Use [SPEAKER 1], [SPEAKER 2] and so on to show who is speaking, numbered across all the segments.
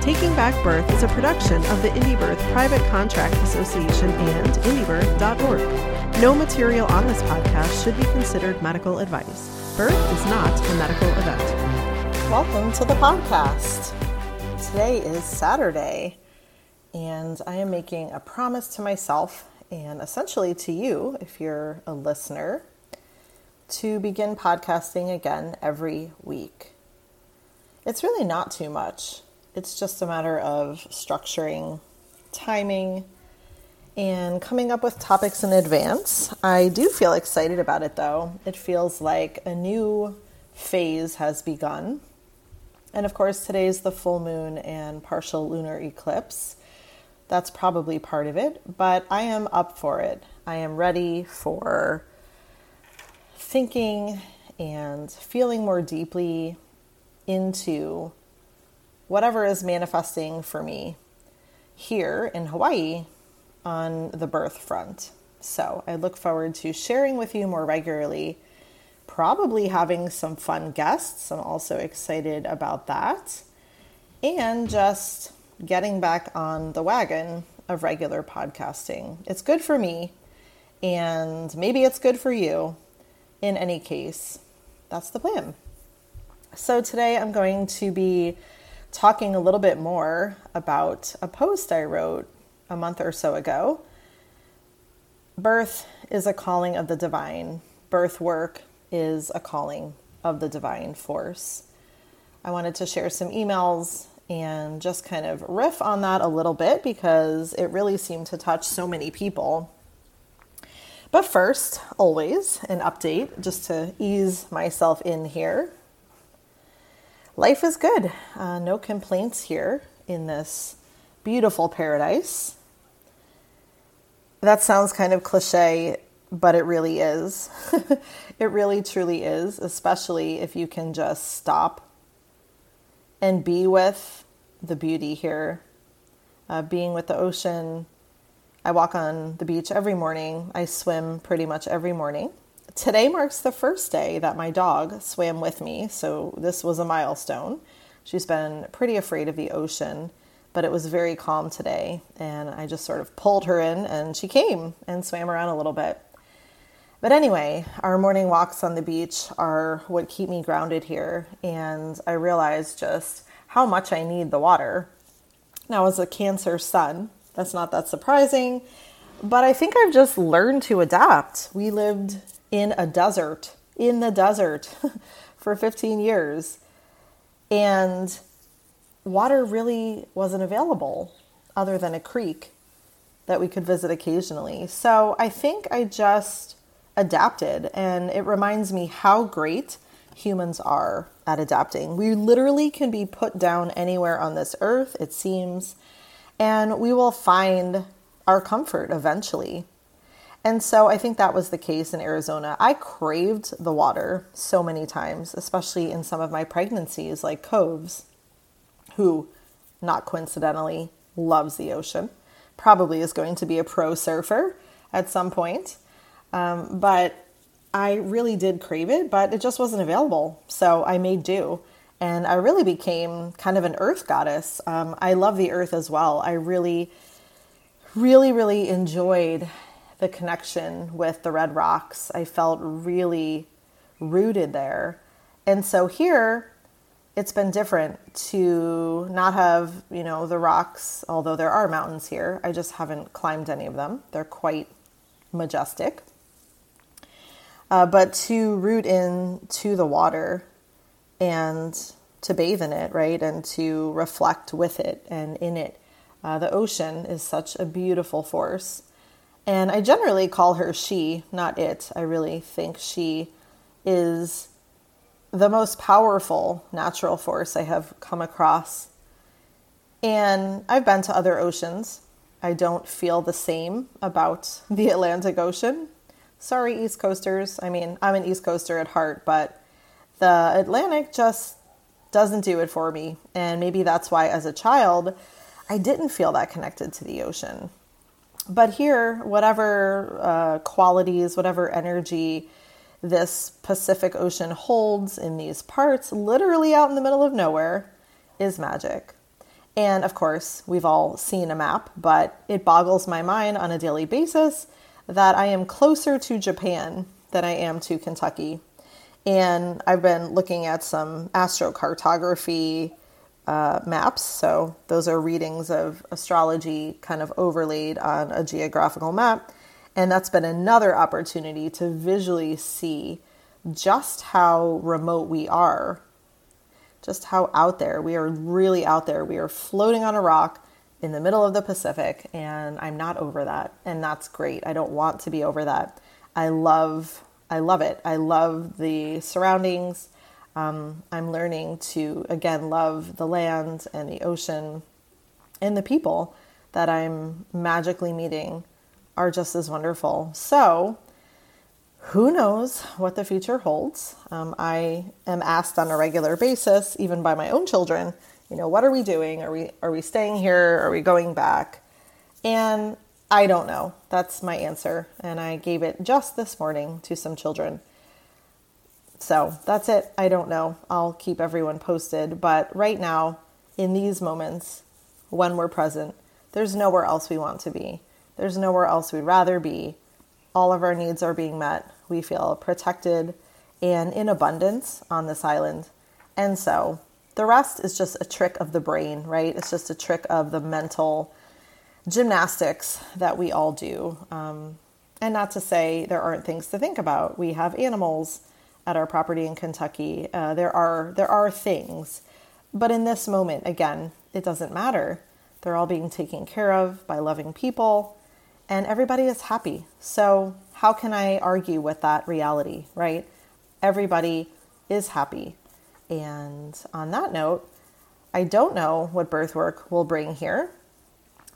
[SPEAKER 1] Taking Back Birth is a production of the Indie Birth Private Contract Association and indiebirth.org. No material on this podcast should be considered medical advice. Birth is not a medical event.
[SPEAKER 2] Welcome to the podcast. Today is Saturday, and I am making a promise to myself and essentially to you, if you're a listener, to begin podcasting again every week. It's really not too much it's just a matter of structuring, timing, and coming up with topics in advance. I do feel excited about it though. It feels like a new phase has begun. And of course, today's the full moon and partial lunar eclipse. That's probably part of it, but I am up for it. I am ready for thinking and feeling more deeply into whatever is manifesting for me here in Hawaii on the birth front. So I look forward to sharing with you more regularly, probably having some fun guests. I'm also excited about that. And just getting back on the wagon of regular podcasting. It's good for me, and maybe it's good for you. In any case, that's the plan. So today I'm going to be talking a little bit more about a post I wrote a month or so ago. Birth is a calling of the divine, birth work is a calling of the divine force. I wanted to share some emails and just kind of riff on that a little bit because it really seemed to touch so many people. But first, always an update just to ease myself in here life is good. Uh, no complaints here in this beautiful paradise. That sounds kind of cliche, but it really is. it really truly is, especially if you can just stop and be with the beauty here, uh, being with the ocean. I walk on the beach every morning, I swim pretty much every morning today marks the first day that my dog swam with me, so this was a milestone. She's been pretty afraid of the ocean, but it was very calm today, and I just sort of pulled her in, and she came and swam around a little bit. But anyway, our morning walks on the beach are what keep me grounded here, and I realized just how much I need the water. Now, as a Cancer sun, that's not that surprising, but I think I've just learned to adapt. We lived in a desert, in the desert for 15 years. And water really wasn't available other than a creek that we could visit occasionally. So I think I just adapted, and it reminds me how great humans are at adapting. We literally can be put down anywhere on this earth, it seems, and we will find our comfort eventually. And so I think that was the case in Arizona. I craved the water so many times, especially in some of my pregnancies, like Coves, who, not coincidentally, loves the ocean, probably is going to be a pro surfer at some point. Um, but I really did crave it, but it just wasn't available. So I made do. And I really became kind of an earth goddess. Um, I love the earth as well. I really, really, really enjoyed the connection with the Red Rocks. I felt really rooted there. And so here, it's been different to not have, you know, the rocks, although there are mountains here. I just haven't climbed any of them. They're quite majestic. Uh, but to root in to the water and to bathe in it, right? And to reflect with it and in it. Uh, the ocean is such a beautiful force. And I generally call her she, not it. I really think she is the most powerful natural force I have come across. And I've been to other oceans, I don't feel the same about the Atlantic Ocean. Sorry, East Coasters. I mean, I'm an East Coaster at heart, but the Atlantic just doesn't do it for me. And maybe that's why, as a child, I didn't feel that connected to the ocean. But here, whatever uh, qualities, whatever energy this Pacific Ocean holds in these parts, literally out in the middle of nowhere, is magic. And of course, we've all seen a map, but it boggles my mind on a daily basis that I am closer to Japan than I am to Kentucky. And I've been looking at some astrocartography uh, maps. So, those are readings of astrology kind of overlaid on a geographical map. And that's been another opportunity to visually see just how remote we are just how out there we are really out there. We are floating on a rock in the middle of the Pacific, and I'm not over that. And that's great. I don't want to be over that. I love, I love it. I love the surroundings. Um, I'm learning to again love the land and the ocean and the people that I'm magically meeting are just as wonderful. So, who knows what the future holds? Um, I am asked on a regular basis, even by my own children, you know, what are we doing? Are we are we staying here? Are we going back? And I don't know. That's my answer, and I gave it just this morning to some children. So that's it. I don't know. I'll keep everyone posted, but right now, in these moments, when we're present, there's nowhere else we want to be. There's nowhere else we'd rather be all of our needs are being met. We feel protected and in abundance on this island. And so the rest is just a trick of the brain, right? It's just a trick of the mental gymnastics that we all do. Um, and not to say there aren't things to think about. We have animals at our property in Kentucky. Uh, there are there are things, but in this moment, again, it doesn't matter. They're all being taken care of by loving people and everybody is happy. So, how can I argue with that reality, right? Everybody is happy. And on that note, I don't know what birth work will bring here.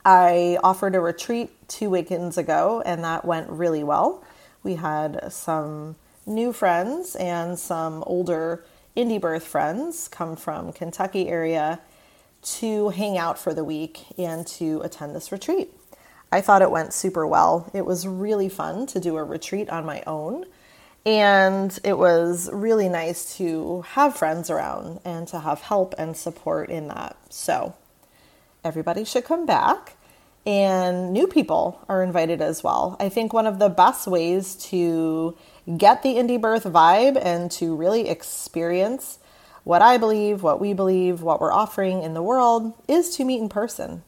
[SPEAKER 2] I offered a retreat two weekends ago, and that went really well. We had some new friends and some older indie birth friends come from Kentucky area to hang out for the week and to attend this retreat. I thought it went super well. It was really fun to do a retreat on my own. And it was really nice to have friends around and to have help and support in that. So, everybody should come back. And new people are invited as well. I think one of the best ways to get the indie birth vibe and to really experience what I believe, what we believe, what we're offering in the world is to meet in person.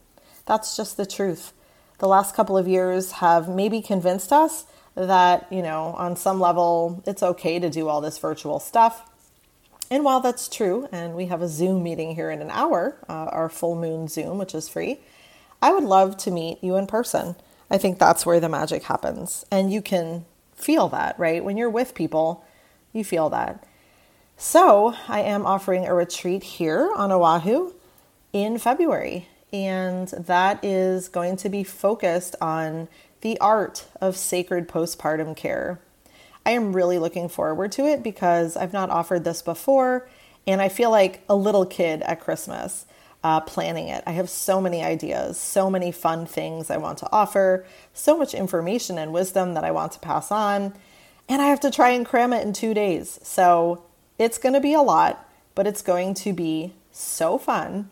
[SPEAKER 2] That's just the truth the last couple of years have maybe convinced us that, you know, on some level, it's okay to do all this virtual stuff. And while that's true, and we have a Zoom meeting here in an hour, uh, our full moon Zoom, which is free, I would love to meet you in person. I think that's where the magic happens. And you can feel that, right? When you're with people, you feel that. So I am offering a retreat here on Oahu in February and that is going to be focused on the art of sacred postpartum care. I am really looking forward to it because I've not offered this before, and I feel like a little kid at Christmas uh, planning it. I have so many ideas, so many fun things I want to offer, so much information and wisdom that I want to pass on, and I have to try and cram it in two days. So it's going to be a lot, but it's going to be so fun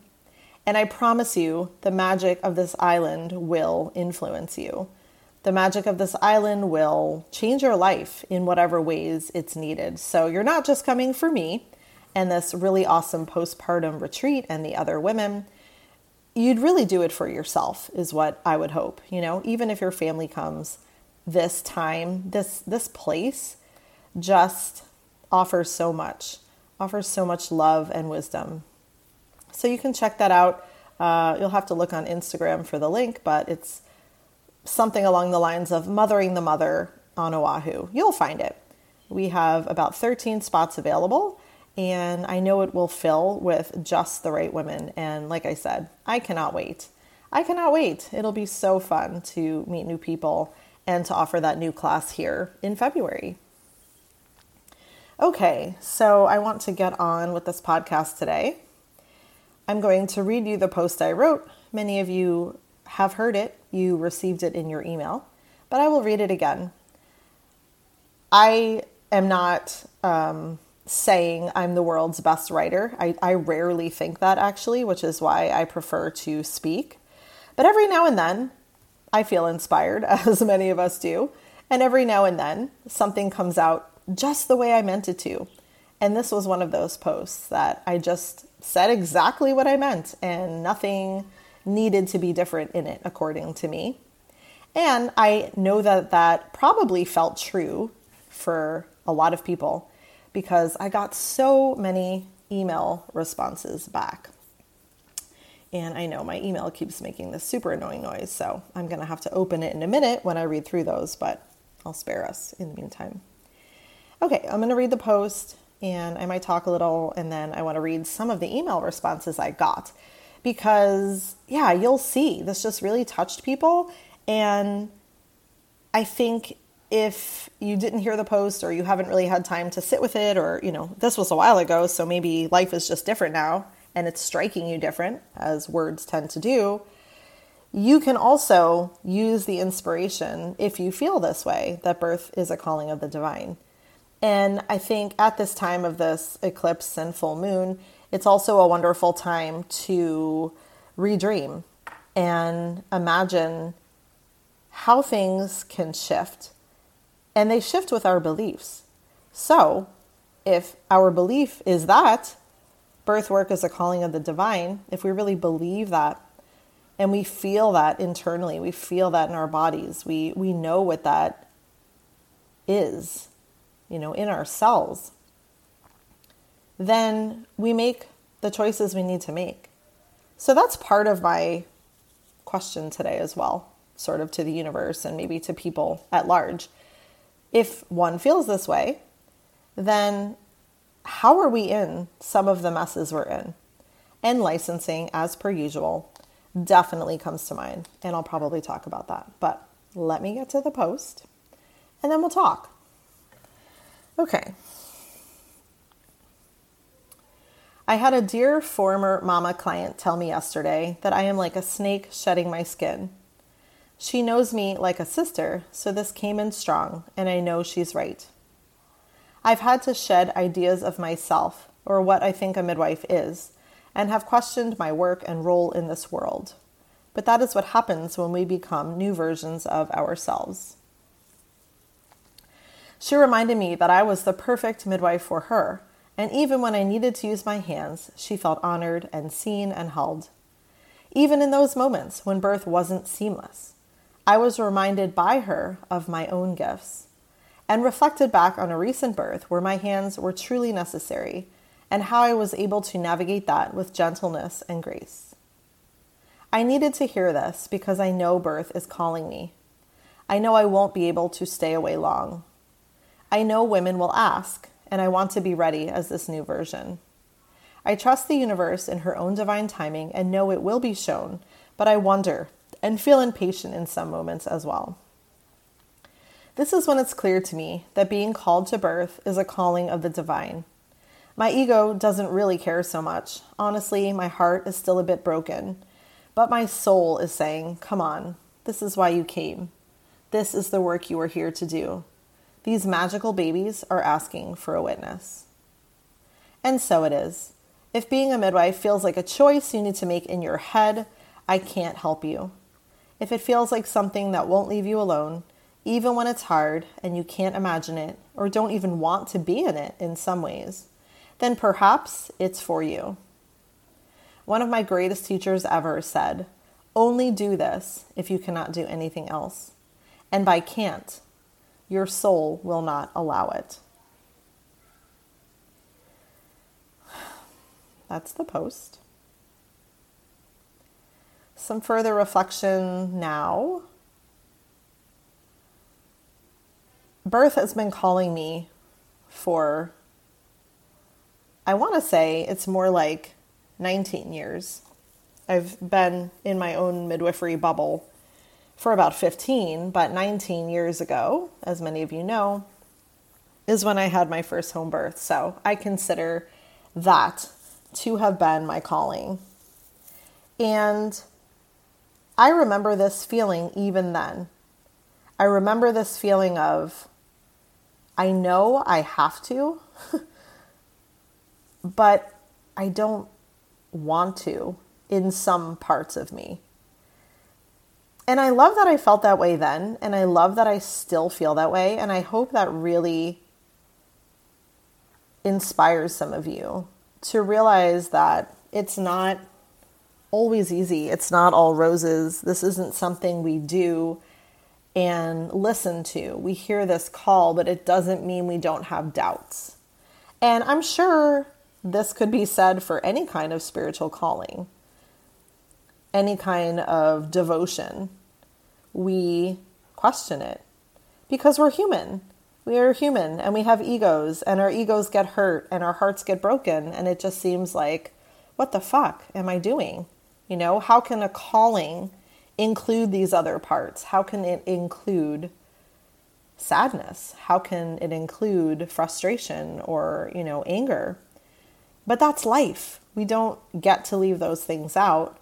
[SPEAKER 2] and I promise you, the magic of this island will influence you. The magic of this island will change your life in whatever ways it's needed. So you're not just coming for me and this really awesome postpartum retreat and the other women. You'd really do it for yourself, is what I would hope. You know, even if your family comes, this time, this this place just offers so much, offers so much love and wisdom so you can check that out. Uh, you'll have to look on Instagram for the link, but it's something along the lines of Mothering the Mother on Oahu. You'll find it. We have about 13 spots available, and I know it will fill with just the right women. And like I said, I cannot wait. I cannot wait. It'll be so fun to meet new people and to offer that new class here in February. Okay, so I want to get on with this podcast today. I'm going to read you the post I wrote. Many of you have heard it, you received it in your email, but I will read it again. I am not um, saying I'm the world's best writer. I, I rarely think that actually, which is why I prefer to speak. But every now and then, I feel inspired, as many of us do. And every now and then, something comes out just the way I meant it to. And this was one of those posts that I just said exactly what I meant, and nothing needed to be different in it, according to me. And I know that that probably felt true for a lot of people because I got so many email responses back. And I know my email keeps making this super annoying noise, so I'm to have to open it in a minute when I read through those, but I'll spare us in the meantime. Okay, I'm to read the post and I might talk a little, and then I want to read some of the email responses I got because, yeah, you'll see this just really touched people. And I think if you didn't hear the post or you haven't really had time to sit with it, or, you know, this was a while ago, so maybe life is just different now and it's striking you different, as words tend to do, you can also use the inspiration if you feel this way that birth is a calling of the divine. And I think at this time of this eclipse and full moon, it's also a wonderful time to redream and imagine how things can shift. And they shift with our beliefs. So, if our belief is that birth work is a calling of the divine, if we really believe that and we feel that internally, we feel that in our bodies, we, we know what that is, you know, in our cells, then we make the choices we need to make. So that's part of my question today as well, sort of to the universe and maybe to people at large. If one feels this way, then how are we in some of the messes we're in? And licensing, as per usual, definitely comes to mind. And I'll probably talk about that. But let me get to the post and then we'll talk. Okay. I had a dear former mama client tell me yesterday that I am like a snake shedding my skin. She knows me like a sister, so this came in strong, and I know she's right. I've had to shed ideas of myself, or what I think a midwife is, and have questioned my work and role in this world. But that is what happens when we become new versions of ourselves. She reminded me that I was the perfect midwife for her, and even when I needed to use my hands, she felt honored and seen and held. Even in those moments when birth wasn't seamless, I was reminded by her of my own gifts and reflected back on a recent birth where my hands were truly necessary and how I was able to navigate that with gentleness and grace. I needed to hear this because I know birth is calling me. I know I won't be able to stay away long. I know women will ask, and I want to be ready as this new version. I trust the universe in her own divine timing and know it will be shown, but I wonder and feel impatient in some moments as well. This is when it's clear to me that being called to birth is a calling of the divine. My ego doesn't really care so much. Honestly, my heart is still a bit broken. But my soul is saying, Come on, this is why you came. This is the work you are here to do. These magical babies are asking for a witness. And so it is. If being a midwife feels like a choice you need to make in your head, I can't help you. If it feels like something that won't leave you alone, even when it's hard and you can't imagine it or don't even want to be in it in some ways, then perhaps it's for you. One of my greatest teachers ever said, Only do this if you cannot do anything else. And by can't, your soul will not allow it. That's the post. Some further reflection now birth has been calling me for, I want to say it's more like 19 years. I've been in my own midwifery bubble for about 15, but 19 years ago, as many of you know, is when I had my first home birth. So I consider that to have been my calling. And I remember this feeling even then. I remember this feeling of, I know I have to, but I don't want to in some parts of me. And I love that I felt that way then, and I love that I still feel that way, and I hope that really inspires some of you to realize that it's not always easy. It's not all roses. This isn't something we do and listen to. We hear this call, but it doesn't mean we don't have doubts. And I'm sure this could be said for any kind of spiritual calling, any kind of devotion. We question it because we're human. We are human and we have egos, and our egos get hurt and our hearts get broken. And it just seems like, what the fuck am I doing? You know, how can a calling include these other parts? How can it include sadness? How can it include frustration or, you know, anger? But that's life. We don't get to leave those things out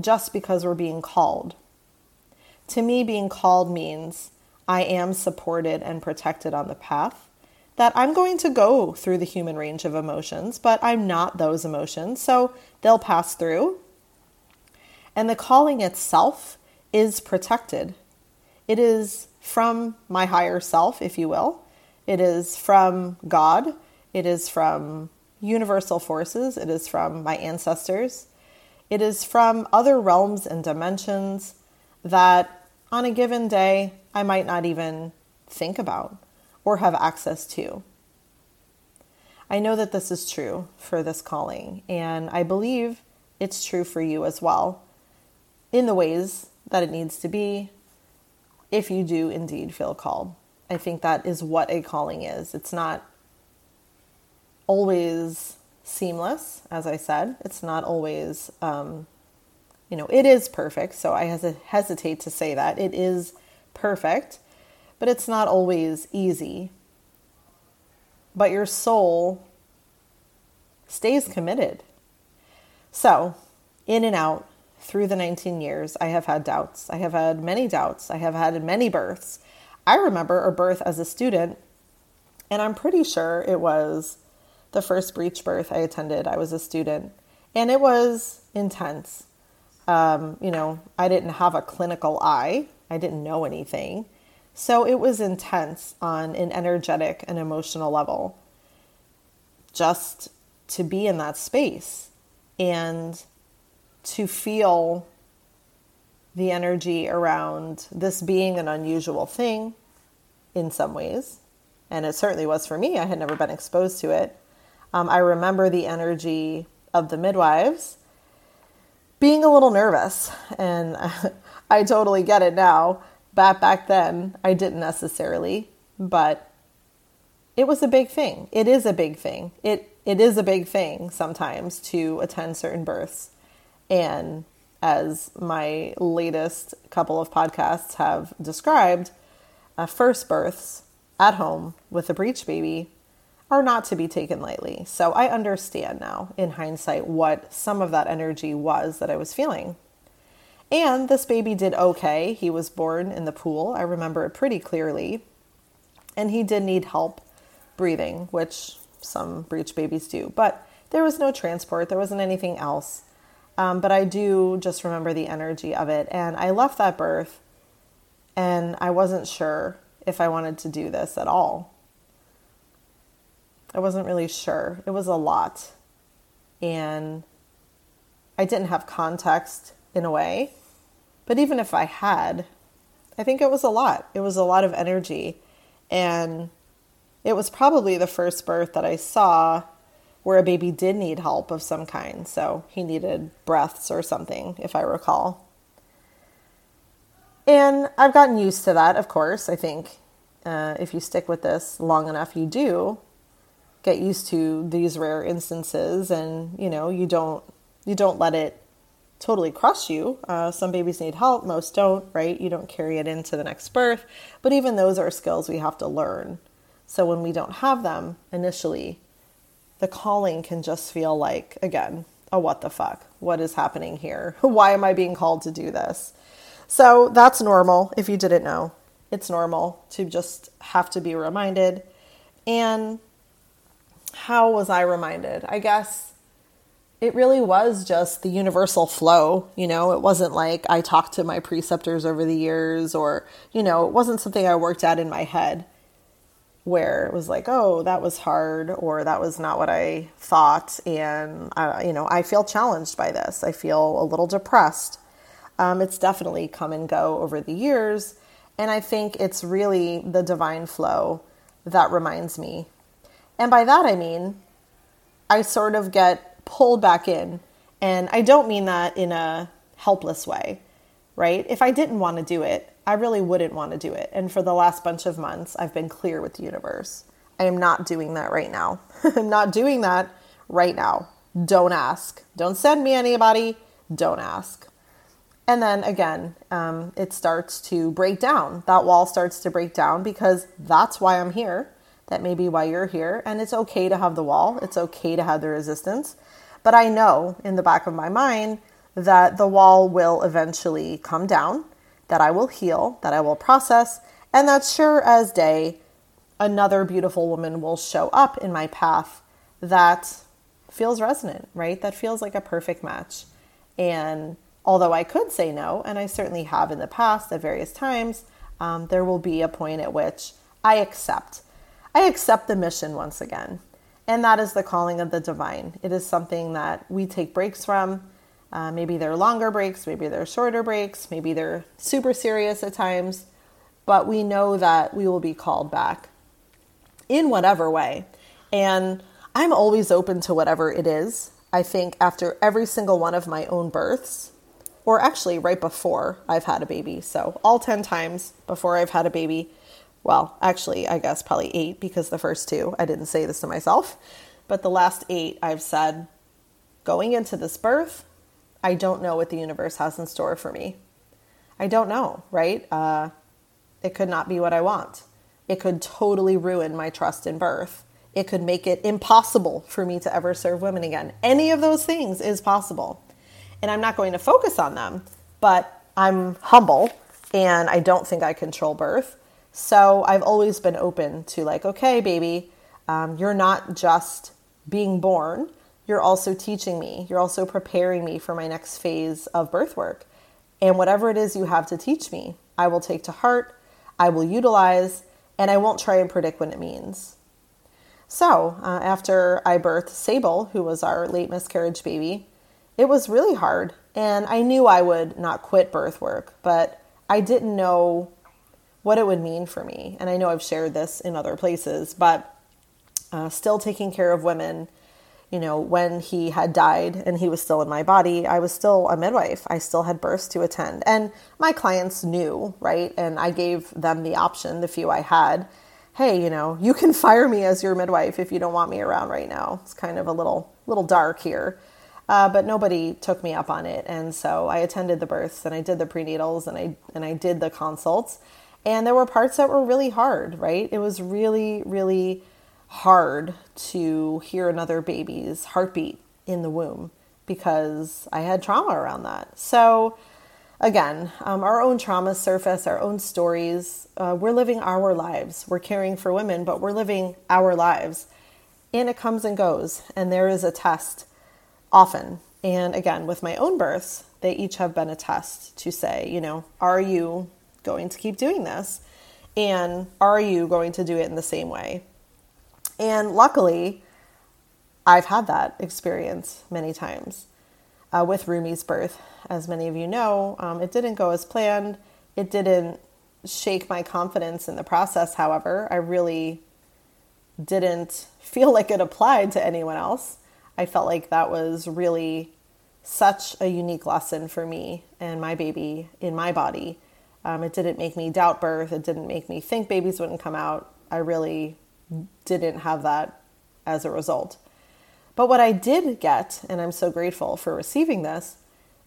[SPEAKER 2] just because we're being called. To me, being called means I am supported and protected on the path, that I'm going to go through the human range of emotions, but I'm not those emotions, so they'll pass through. And the calling itself is protected. It is from my higher self, if you will. It is from God. It is from universal forces. It is from my ancestors. It is from other realms and dimensions that on a given day I might not even think about or have access to. I know that this is true for this calling, and I believe it's true for you as well in the ways that it needs to be if you do indeed feel called. I think that is what a calling is. It's not always seamless, as I said. It's not always, um, you know, it is perfect. So I hes- hesitate to say that. It is perfect, but it's not always easy. But your soul stays committed. So, in and out through the 19 years, I have had doubts. I have had many doubts. I have had many births. I remember a birth as a student, and I'm pretty sure it was the first breech birth I attended. I was a student, and it was intense. Um, you know, I didn't have a clinical eye, I didn't know anything. So it was intense on an energetic and emotional level just to be in that space and to feel the energy around this being an unusual thing in some ways. And it certainly was for me. I had never been exposed to it. Um, I remember the energy of the midwives being a little nervous, and I totally get it now. Back back then, I didn't necessarily, but it was a big thing. It is a big thing. It it is a big thing sometimes to attend certain births, and as my latest couple of podcasts have described, uh, first births at home with a breech baby are not to be taken lightly. So I understand now, in hindsight, what some of that energy was that I was feeling. And this baby did okay. He was born in the pool. I remember it pretty clearly. And he did need help breathing, which some breech babies do. But there was no transport, there wasn't anything else. Um, but I do just remember the energy of it. And I left that birth and I wasn't sure if I wanted to do this at all. I wasn't really sure. It was a lot. And I didn't have context in a way. But even if I had, I think it was a lot. It was a lot of energy. And it was probably the first birth that I saw where a baby did need help of some kind. So he needed breaths or something, if I recall. And I've gotten used to that, of course. I think uh, if you stick with this long enough, you do get used to these rare instances and you know you don't you don't let it totally crush you. Uh, some babies need help, most don't, right? You don't carry it into the next birth. But even those are skills we have to learn. So when we don't have them initially, the calling can just feel like, again, a what the fuck? What is happening here? Why am I being called to do this? So that's normal if you didn't know. It's normal to just have to be reminded. And how was I reminded? I guess it really was just the universal flow. You know, it wasn't like I talked to my preceptors over the years or, you know, it wasn't something I worked at in my head where it was like, oh, that was hard or that was not what I thought. And, I, you know, I feel challenged by this. I feel a little depressed. Um, it's definitely come and go over the years. And I think it's really the divine flow that reminds me. And by that, I mean, I sort of get pulled back in. And I don't mean that in a helpless way, right? If I didn't want to do it, I really wouldn't want to do it. And for the last bunch of months, I've been clear with the universe. I am not doing that right now. I'm not doing that right now. Don't ask. Don't send me anybody. Don't ask. And then again, um, it starts to break down. That wall starts to break down because that's why I'm here. That may be why you're here. And it's okay to have the wall, it's okay to have the resistance. But I know in the back of my mind that the wall will eventually come down that I will heal, that I will process, and that sure as day, another beautiful woman will show up in my path that feels resonant, right? That feels like a perfect match. And although I could say no, and I certainly have in the past at various times, um, there will be a point at which I accept. I accept the mission once again. And that is the calling of the divine. It is something that we take breaks from. Uh, maybe they're longer breaks, maybe they're shorter breaks, maybe they're super serious at times, but we know that we will be called back in whatever way. And I'm always open to whatever it is. I think after every single one of my own births, or actually right before I've had a baby, so all 10 times before I've had a baby, well, actually, I guess probably eight because the first two, I didn't say this to myself, but the last eight, I've said, going into this birth, I don't know what the universe has in store for me. I don't know, right? Uh, it could not be what I want. It could totally ruin my trust in birth. It could make it impossible for me to ever serve women again. Any of those things is possible. And I'm not going to focus on them, but I'm humble and I don't think I control birth. So I've always been open to, like, okay, baby, um, you're not just being born, you're also teaching me, you're also preparing me for my next phase of birth work. And whatever it is you have to teach me, I will take to heart, I will utilize, and I won't try and predict what it means. So, uh, after I birthed Sable, who was our late miscarriage baby, it was really hard. And I knew I would not quit birth work, but I didn't know what it would mean for me. And I know I've shared this in other places, but uh, still taking care of women you know, when he had died and he was still in my body, I was still a midwife. I still had births to attend. And my clients knew, right? And I gave them the option, the few I had, hey, you know, you can fire me as your midwife if you don't want me around right now. It's kind of a little little dark here. Uh, but nobody took me up on it. And so I attended the births and I did the prenatals and I and I did the consults. And there were parts that were really hard, right? It was really, really hard to hear another baby's heartbeat in the womb because I had trauma around that. So, again, um, our own traumas surface, our own stories. Uh, we're living our lives. We're caring for women, but we're living our lives. And it comes and goes. And there is a test often. And again, with my own births, they each have been a test to say, you know, are you going to keep doing this? And are you going to do it in the same way? And luckily, I've had that experience many times uh, with Rumi's birth. As many of you know, um, it didn't go as planned. It didn't shake my confidence in the process, however. I really didn't feel like it applied to anyone else. I felt like that was really such a unique lesson for me and my baby in my body. Um, it didn't make me doubt birth. It didn't make me think babies wouldn't come out. I really didn't have that as a result. But what I did get, and I'm so grateful for receiving this,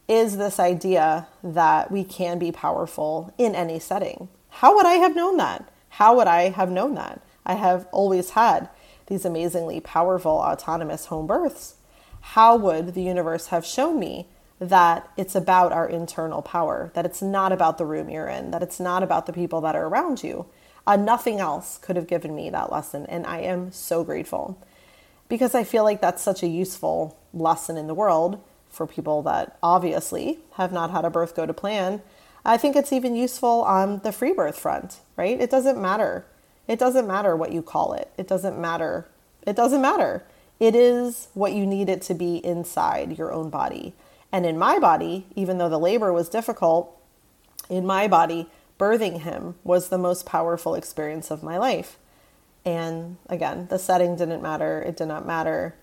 [SPEAKER 2] is this idea that we can be powerful in any setting. How would I have known that? How would I have known that? I have always had these amazingly powerful autonomous home births. How would the universe have shown me that it's about our internal power, that it's not about the room you're in, that it's not about the people that are around you? Uh, nothing else could have given me that lesson, and I am so grateful because I feel like that's such a useful lesson in the world for people that obviously have not had a birth go to plan. I think it's even useful on the free birth front, right? It doesn't matter. It doesn't matter what you call it. It doesn't matter. It doesn't matter. It is what you need it to be inside your own body. And in my body, even though the labor was difficult, in my body, birthing him was the most powerful experience of my life. And again, the setting didn't matter. It did not matter.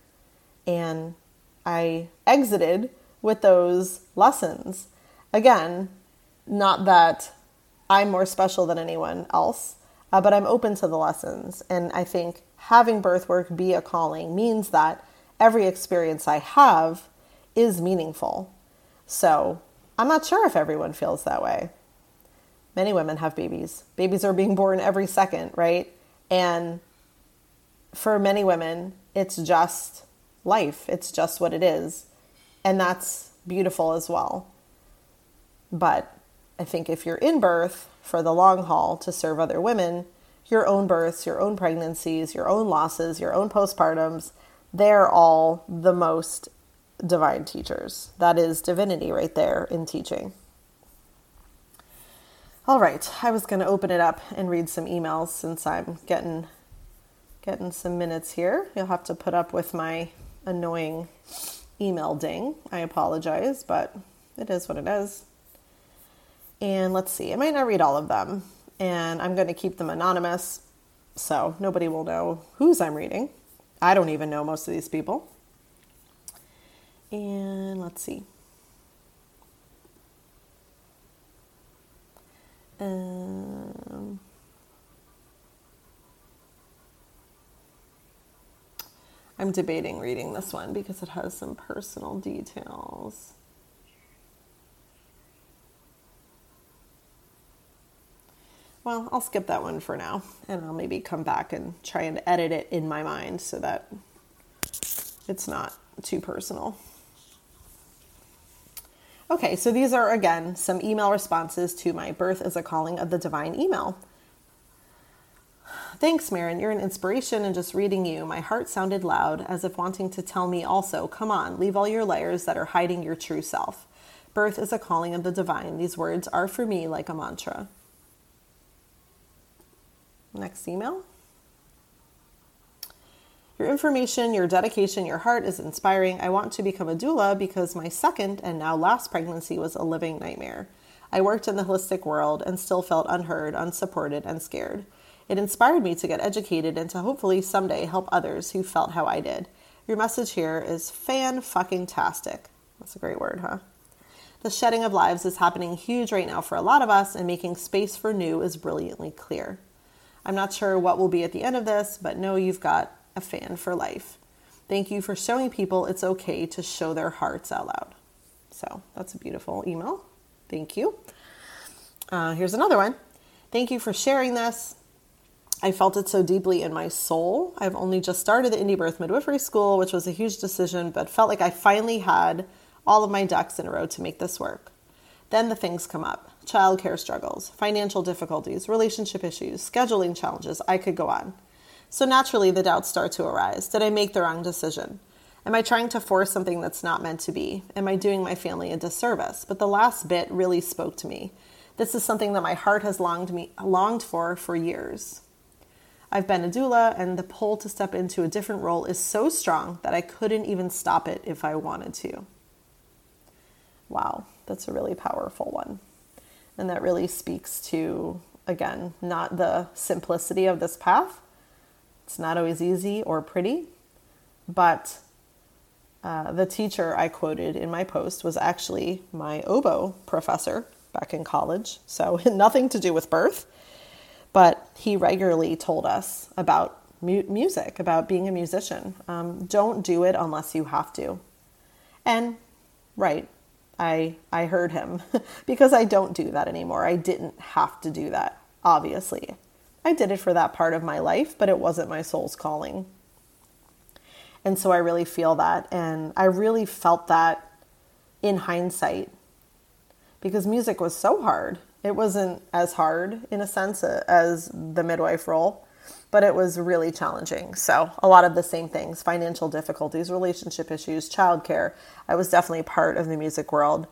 [SPEAKER 2] And I exited with those lessons. Again, not that I'm more special than anyone else, uh, but I'm open to the lessons. And I think having birth work be a calling means that every experience I have is meaningful. So I'm not sure if everyone feels that way. Many women have babies. Babies are being born every second, right? And for many women, it's just life. It's just what it is. And that's beautiful as well. But I think if you're in birth for the long haul to serve other women, your own births, your own pregnancies, your own losses, your own postpartums, they're all the most divine teachers. That is divinity right there in teaching. All right, I was going to open it up and read some emails since I'm getting getting some minutes here. You'll have to put up with my annoying email ding. I apologize, but it is what it is. And let's see, I might not read all of them, and I'm going to keep them anonymous so nobody will know whose I'm reading. I don't even know most of these people. And let's see. Um, I'm debating reading this one because it has some personal details. Well, I'll skip that one for now and I'll maybe come back and try and edit it in my mind so that it's not too personal. Okay, so these are again some email responses to my Birth is a Calling of the Divine email. Thanks, Maryn. You're an inspiration, and just reading you, my heart sounded loud, as if wanting to tell me also, come on, leave all your layers that are hiding your true self. Birth is a calling of the divine. These words are for me like a mantra. Next email. Your information, your dedication, your heart is inspiring. I want to become a doula because my second and now last pregnancy was a living nightmare. I worked in the holistic world and still felt unheard, unsupported, and scared. It inspired me to get educated and to hopefully someday help others who felt how I did. Your message here is fan fucking tastic. That's a great word, huh? The shedding of lives is happening huge right now for a lot of us, and making space for new is brilliantly clear. I'm not sure what will be at the end of this, but know you've got a fan for life. Thank you for showing people it's okay to show their hearts out loud. So that's a beautiful email. Thank you. Uh, here's another one. Thank you for sharing this. I felt it so deeply in my soul. I've only just started the Indie Birth Midwifery School, which was a huge decision, but felt like I finally had all of my ducks in a row to make this work. Then the things come up childcare struggles, financial difficulties, relationship issues, scheduling challenges. I could go on. So naturally, the doubts start to arise. Did I make the wrong decision? Am I trying to force something that's not meant to be? Am I doing my family a disservice? But the last bit really spoke to me. This is something that my heart has longed me longed for for years. I've been a doula, and the pull to step into a different role is so strong that I couldn't even stop it if I wanted to. Wow, that's a really powerful one. And that really speaks to, again, not the simplicity of this path. It's not always easy or pretty, but uh, the teacher I quoted in my post was actually my oboe professor back in college. So, nothing to do with birth but he regularly told us about mu- music, about being a musician. Um, don't do it unless you have to. And, right, I I heard him because I don't do that anymore. I didn't have to do that, obviously. I did it for that part of my life, but it wasn't my soul's calling. And so I really feel that and I really felt that in hindsight because music was so hard. It wasn't as hard in a sense as the midwife role, but it was really challenging. So, a lot of the same things financial difficulties, relationship issues, childcare. I was definitely part of the music world.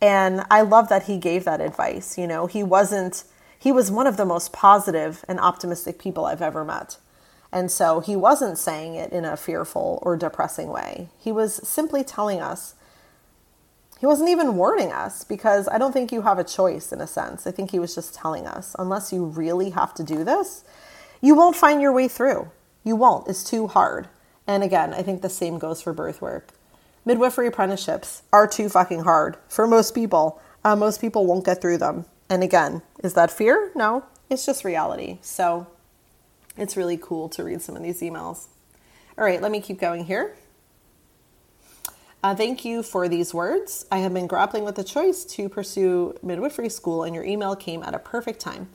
[SPEAKER 2] And I love that he gave that advice. You know, he wasn't, he was one of the most positive and optimistic people I've ever met. And so he wasn't saying it in a fearful or depressing way. He was simply telling us he wasn't even warning us because I don't think you have a choice in a sense. I think he was just telling us, unless you really have to do this, you won't find your way through. You won't. It's too hard. And again, I think the same goes for birth work. Midwifery apprenticeships are too fucking hard for most people. Uh, most people won't get through them. And again, is that fear? No, it's just reality. So it's really cool to read some of these emails. All right, let me keep going here. Uh, thank you for these words. I have been grappling with the choice to pursue midwifery school, and your email came at a perfect time.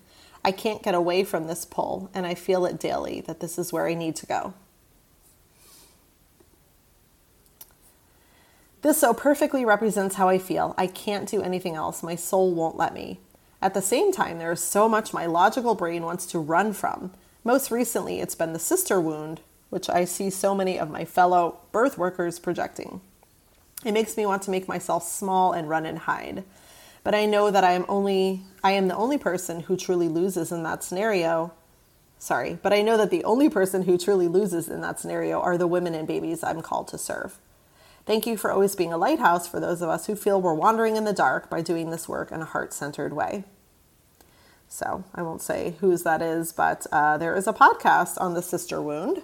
[SPEAKER 2] I can't get away from this pull, and I feel it daily that this is where I need to go. This so perfectly represents how I feel. I can't do anything else. My soul won't let me. At the same time, there is so much my logical brain wants to run from. Most recently, it's been the sister wound, which I see so many of my fellow birth workers projecting. It makes me want to make myself small and run and hide. But I know that I am only I am the only person who truly loses in that scenario. Sorry, but I know that the only person who truly loses in that scenario are the women and babies I'm called to serve. Thank you for always being a lighthouse for those of us who feel we're wandering in the dark by doing this work in a heart centered way. So I won't say whose that is, but uh, there is a podcast on the sister wound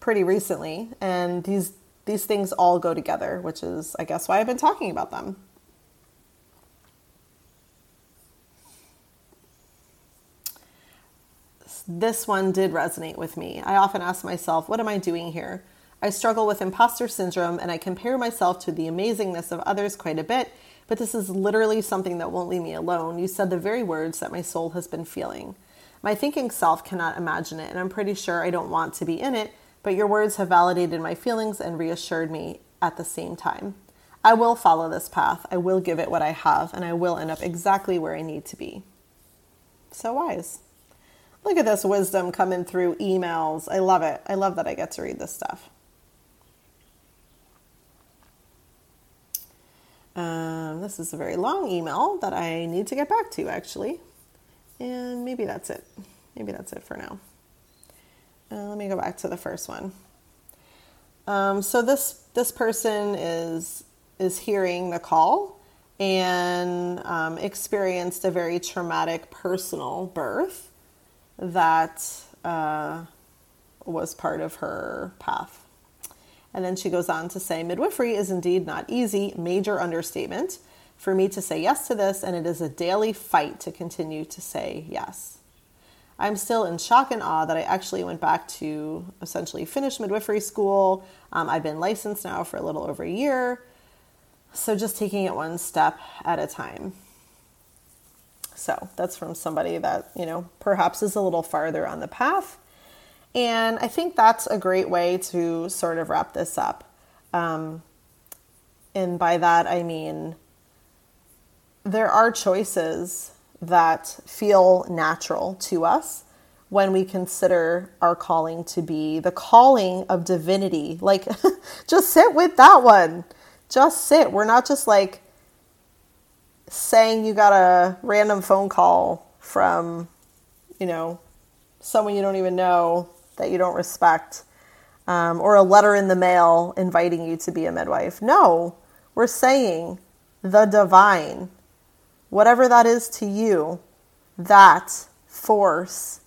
[SPEAKER 2] pretty recently, and these these things all go together, which is, I guess, why I've been talking about them. This one did resonate with me. I often ask myself, what am I doing here? I struggle with imposter syndrome and I compare myself to the amazingness of others quite a bit, but this is literally something that won't leave me alone. You said the very words that my soul has been feeling. My thinking self cannot imagine it, and I'm pretty sure I don't want to be in it, but your words have validated my feelings and reassured me at the same time. I will follow this path. I will give it what I have, and I will end up exactly where I need to be. So wise. Look at this wisdom coming through emails. I love it. I love that I get to read this stuff. Um, this is a very long email that I need to get back to, actually. And maybe that's it. Maybe that's it for now. Uh, let me go back to the first one. Um, so this this person is is hearing the call and um, experienced a very traumatic personal birth that uh, was part of her path. And then she goes on to say, midwifery is indeed not easy, major understatement for me to say yes to this, and it is a daily fight to continue to say yes. I'm still in shock and awe that I actually went back to essentially finish midwifery school. Um, I've been licensed now for a little over a year. So just taking it one step at a time. So that's from somebody that, you know, perhaps is a little farther on the path. And I think that's a great way to sort of wrap this up. Um, and by that, I mean there are choices that feel natural to us when we consider our calling to be the calling of divinity. Like, just sit with that one. Just sit. We're not just like saying you got a random phone call from, you know, someone you don't even know that you don't respect, um, or a letter in the mail inviting you to be a midwife. No, we're saying the divine whatever that is to you, that force,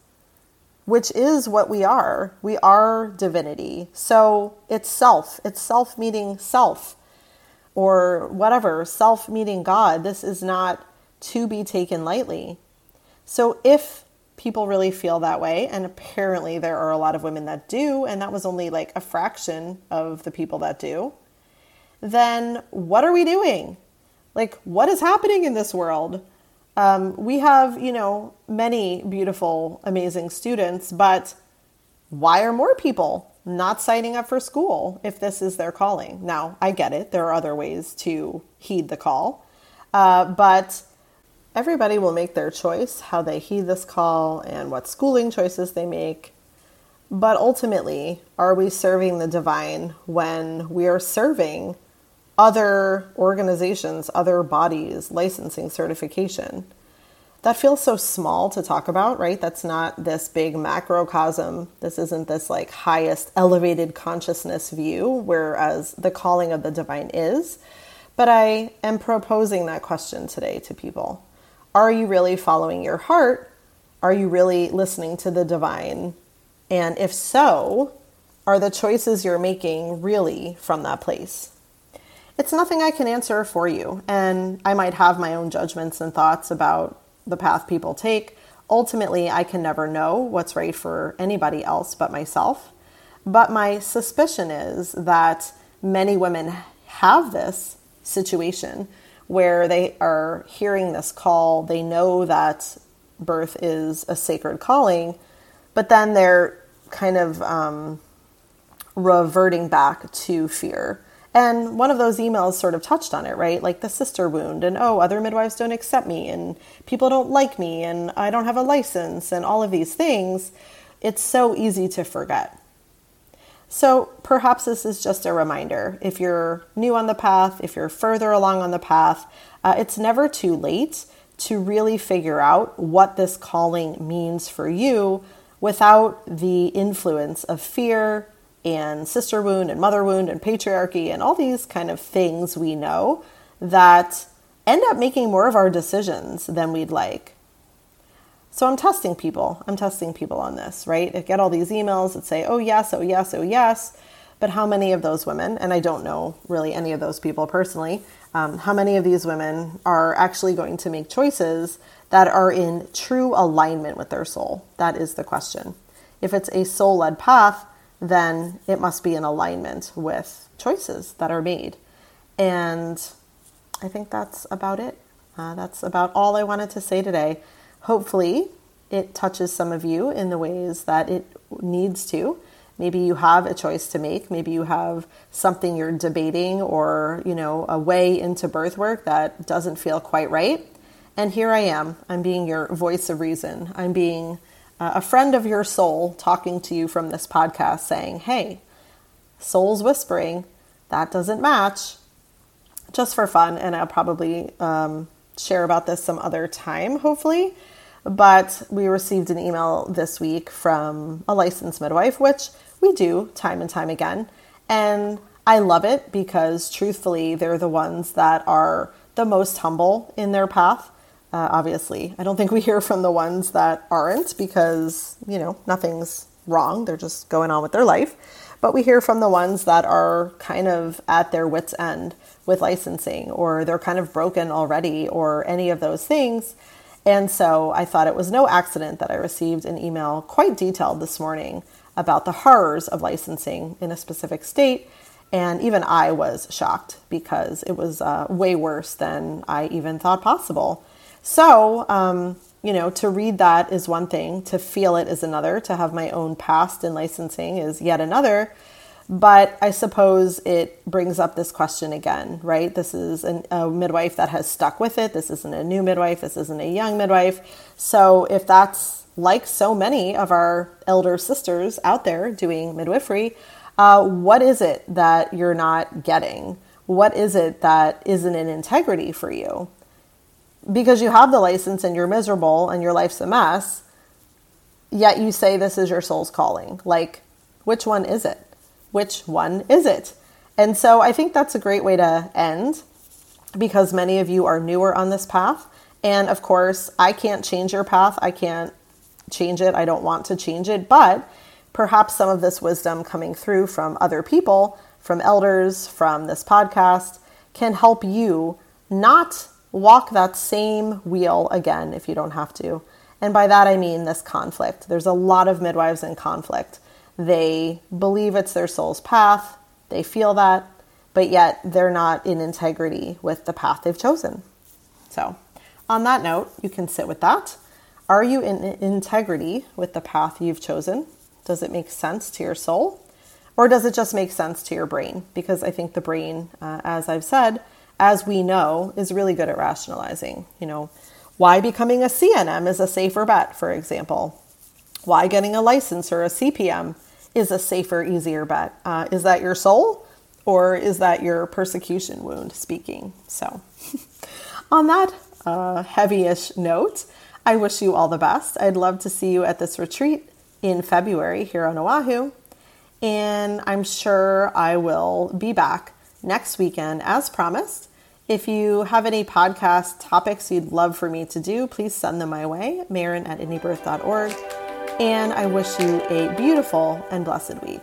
[SPEAKER 2] which is what we are, we are divinity. So it's self, it's self meeting self, or whatever, self meeting God. This is not to be taken lightly. So if people really feel that way, and apparently there are a lot of women that do, and that was only like a fraction of the people that do then what are we doing? Like, what is happening in this world? Um, we have, you know, many beautiful, amazing students, but why are more people not signing up for school if this is their calling? Now, I get it. There are other ways to heed the call, uh, but everybody will make their choice how they heed this call and what schooling choices they make. But ultimately, are we serving the divine when we are serving other organizations, other bodies, licensing, certification? That feels so small to talk about, right? That's not this big macrocosm. This isn't this like highest elevated consciousness view, whereas the calling of the divine is. But I am proposing that question today to people. Are you really following your heart? Are you really listening to the divine? And if so, are the choices you're making really from that place? It's nothing I can answer for you, and I might have my own judgments and thoughts about the path people take. Ultimately, I can never know what's right for anybody else but myself. But my suspicion is that many women have this situation where they are hearing this call, they know that birth is a sacred calling, but then they're kind of um, reverting back to fear. And one of those emails sort of touched on it, right? Like the sister wound, and oh, other midwives don't accept me, and people don't like me, and I don't have a license, and all of these things. It's so easy to forget. So perhaps this is just a reminder. If you're new on the path, if you're further along on the path, uh, it's never too late to really figure out what this calling means for you without the influence of fear and sister wound and mother wound and patriarchy and all these kind of things we know that end up making more of our decisions than we'd like. So I'm testing people. I'm testing people on this, right? I get all these emails that say, oh, yes, oh, yes, oh, yes. But how many of those women, and I don't know really any of those people personally, um, how many of these women are actually going to make choices that are in true alignment with their soul? That is the question. If it's a soul led path, then it must be in alignment with choices that are made. And I think that's about it. Uh, that's about all I wanted to say today hopefully it touches some of you in the ways that it needs to. Maybe you have a choice to make. Maybe you have something you're debating or, you know, a way into birth work that doesn't feel quite right. And here I am. I'm being your voice of reason. I'm being uh, a friend of your soul talking to you from this podcast saying, hey, soul's whispering, that doesn't match. Just for fun. And I'll probably um, share about this some other time, hopefully. But we received an email this week from a licensed midwife, which we do time and time again. And I love it because truthfully, they're the ones that are the most humble in their path. Uh, obviously, I don't think we hear from the ones that aren't because, you know, nothing's wrong. They're just going on with their life. But we hear from the ones that are kind of at their wits' end with licensing or they're kind of broken already or any of those things. And so I thought it was no accident that I received an email quite detailed this morning about the horrors of licensing in a specific state. And even I was shocked because it was uh, way worse than I even thought possible. So, um, you know, to read that is one thing, to feel it is another, to have my own past in licensing is yet another. But I suppose it brings up this question again, right? This is an, a midwife that has stuck with it. This isn't a new midwife. This isn't a young midwife. So if that's like so many of our elder sisters out there doing midwifery, uh, what is it that you're not getting? What is it that isn't in integrity for you? Because you have the license and you're miserable and your life's a mess, yet you say this is your soul's calling. Like, which one is it? Which one is it? And so I think that's a great way to end because many of you are newer on this path. And of course, I can't change your path. I can't change it. I don't want to change it. But perhaps some of this wisdom coming through from other people, from elders, from this podcast, can help you not walk that same wheel again if you don't have to. And by that, I mean this conflict. There's a lot of midwives in conflict. They believe it's their soul's path. They feel that. but yet they're not in integrity with the path they've chosen. So, on that note, you can sit with that. Are you in integrity with the path you've chosen? Does it make sense to your soul? Or does it just make sense to your brain? Because I think the brain, uh, as I've said, as we know, is really good at rationalizing. You know, why becoming a CNM is a safer bet, for example. Why getting a license or a CPM is a safer, easier bet. Uh, is that your soul or is that your persecution wound speaking? So, on that uh, heavy-ish note, I wish you all the best. I'd love to see you at this retreat in February here on Oahu. And I'm sure I will be back next weekend as promised. If you have any podcast topics you'd love for me to do, please send them my way, Maryn at indiebirth.org. And I wish you a beautiful and blessed week.